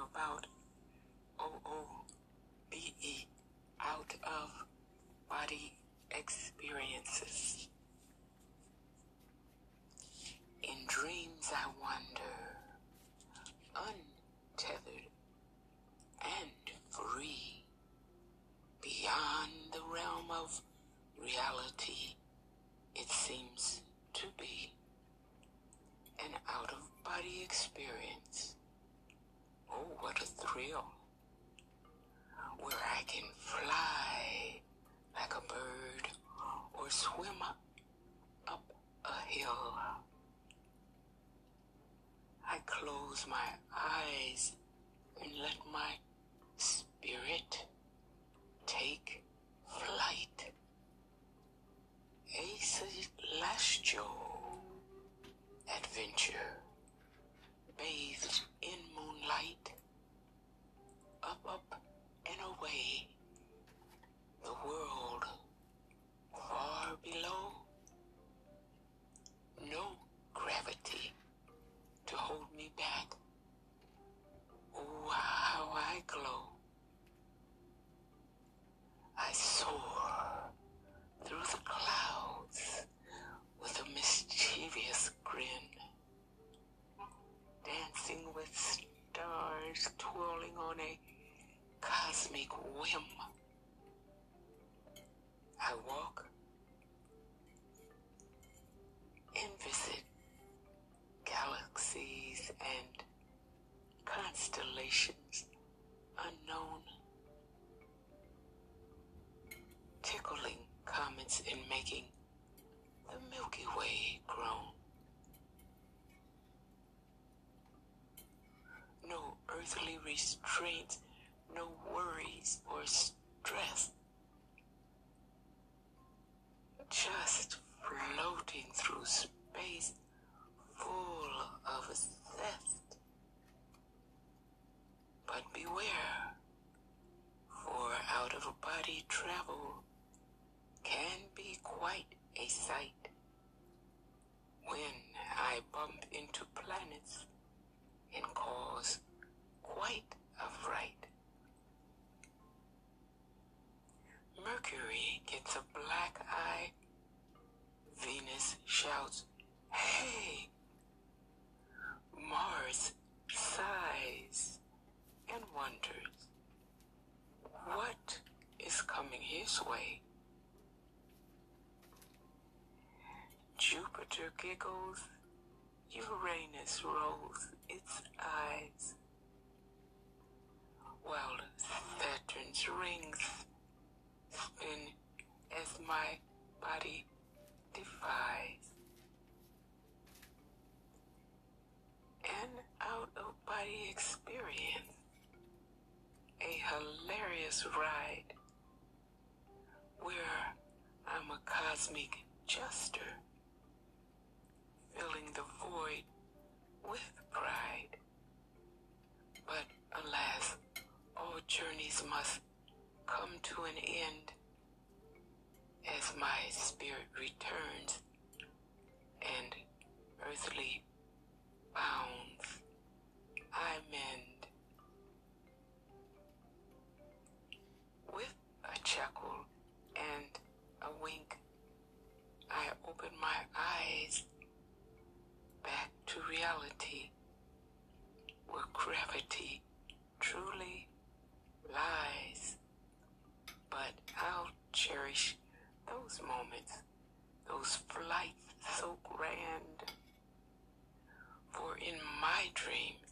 about can fly like a bird or swim up, up a hill. I close my eyes and let my spirit take flight. A celestial cosmic whim. I walk and visit galaxies and constellations unknown, tickling comets in making the Milky Way grown. No earthly restraints, worries or stress. Just floating through space full of zest. But beware, for out of body travel can be quite a sight. When I bump into planets and cause quite a fright. Mercury gets a black eye. Venus shouts, Hey! Mars sighs and wonders what is coming his way. Jupiter giggles, Uranus rolls its eyes, while Saturn's rings my body defies. An out of body experience, a hilarious ride where I'm a cosmic jester, filling the void with pride. But alas, all journeys must come to an end as my spirit returns and earthly bounds I mend. With a chuckle and a wink, I open my eyes back to reality where gravity truly lies. But I'll cherish those moments, those flights so grand. For in my dreams,